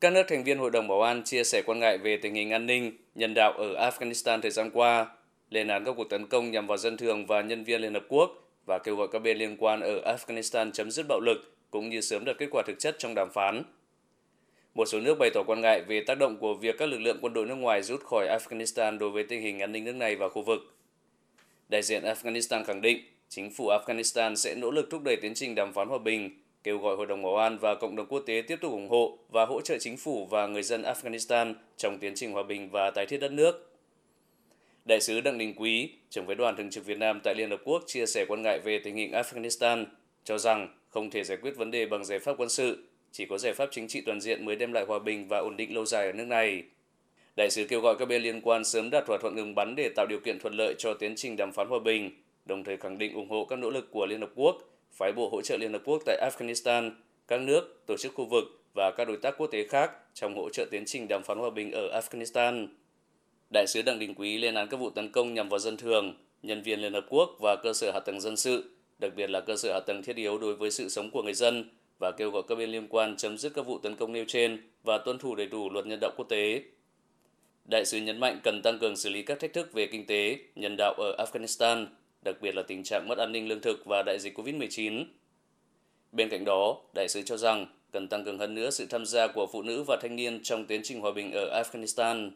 Các nước thành viên Hội đồng Bảo an chia sẻ quan ngại về tình hình an ninh, nhân đạo ở Afghanistan thời gian qua, lên án các cuộc tấn công nhằm vào dân thường và nhân viên Liên Hợp Quốc và kêu gọi các bên liên quan ở Afghanistan chấm dứt bạo lực cũng như sớm đạt kết quả thực chất trong đàm phán. Một số nước bày tỏ quan ngại về tác động của việc các lực lượng quân đội nước ngoài rút khỏi Afghanistan đối với tình hình an ninh nước này và khu vực. Đại diện Afghanistan khẳng định chính phủ Afghanistan sẽ nỗ lực thúc đẩy tiến trình đàm phán hòa bình, kêu gọi Hội đồng Bảo an và cộng đồng quốc tế tiếp tục ủng hộ và hỗ trợ chính phủ và người dân Afghanistan trong tiến trình hòa bình và tái thiết đất nước. Đại sứ Đặng Đình Quý, trưởng phái đoàn thường trực Việt Nam tại Liên Hợp Quốc chia sẻ quan ngại về tình hình Afghanistan, cho rằng không thể giải quyết vấn đề bằng giải pháp quân sự, chỉ có giải pháp chính trị toàn diện mới đem lại hòa bình và ổn định lâu dài ở nước này. Đại sứ kêu gọi các bên liên quan sớm đạt thỏa thuận ngừng bắn để tạo điều kiện thuận lợi cho tiến trình đàm phán hòa bình, đồng thời khẳng định ủng hộ các nỗ lực của Liên Hợp Quốc, phái bộ hỗ trợ Liên Hợp Quốc tại Afghanistan, các nước, tổ chức khu vực và các đối tác quốc tế khác trong hỗ trợ tiến trình đàm phán hòa bình ở Afghanistan. Đại sứ Đặng Đình Quý lên án các vụ tấn công nhằm vào dân thường, nhân viên Liên Hợp Quốc và cơ sở hạ tầng dân sự, đặc biệt là cơ sở hạ tầng thiết yếu đối với sự sống của người dân và kêu gọi các bên liên quan chấm dứt các vụ tấn công nêu trên và tuân thủ đầy đủ luật nhân đạo quốc tế. Đại sứ nhấn mạnh cần tăng cường xử lý các thách thức về kinh tế, nhân đạo ở Afghanistan, đặc biệt là tình trạng mất an ninh lương thực và đại dịch COVID-19. Bên cạnh đó, đại sứ cho rằng cần tăng cường hơn nữa sự tham gia của phụ nữ và thanh niên trong tiến trình hòa bình ở Afghanistan.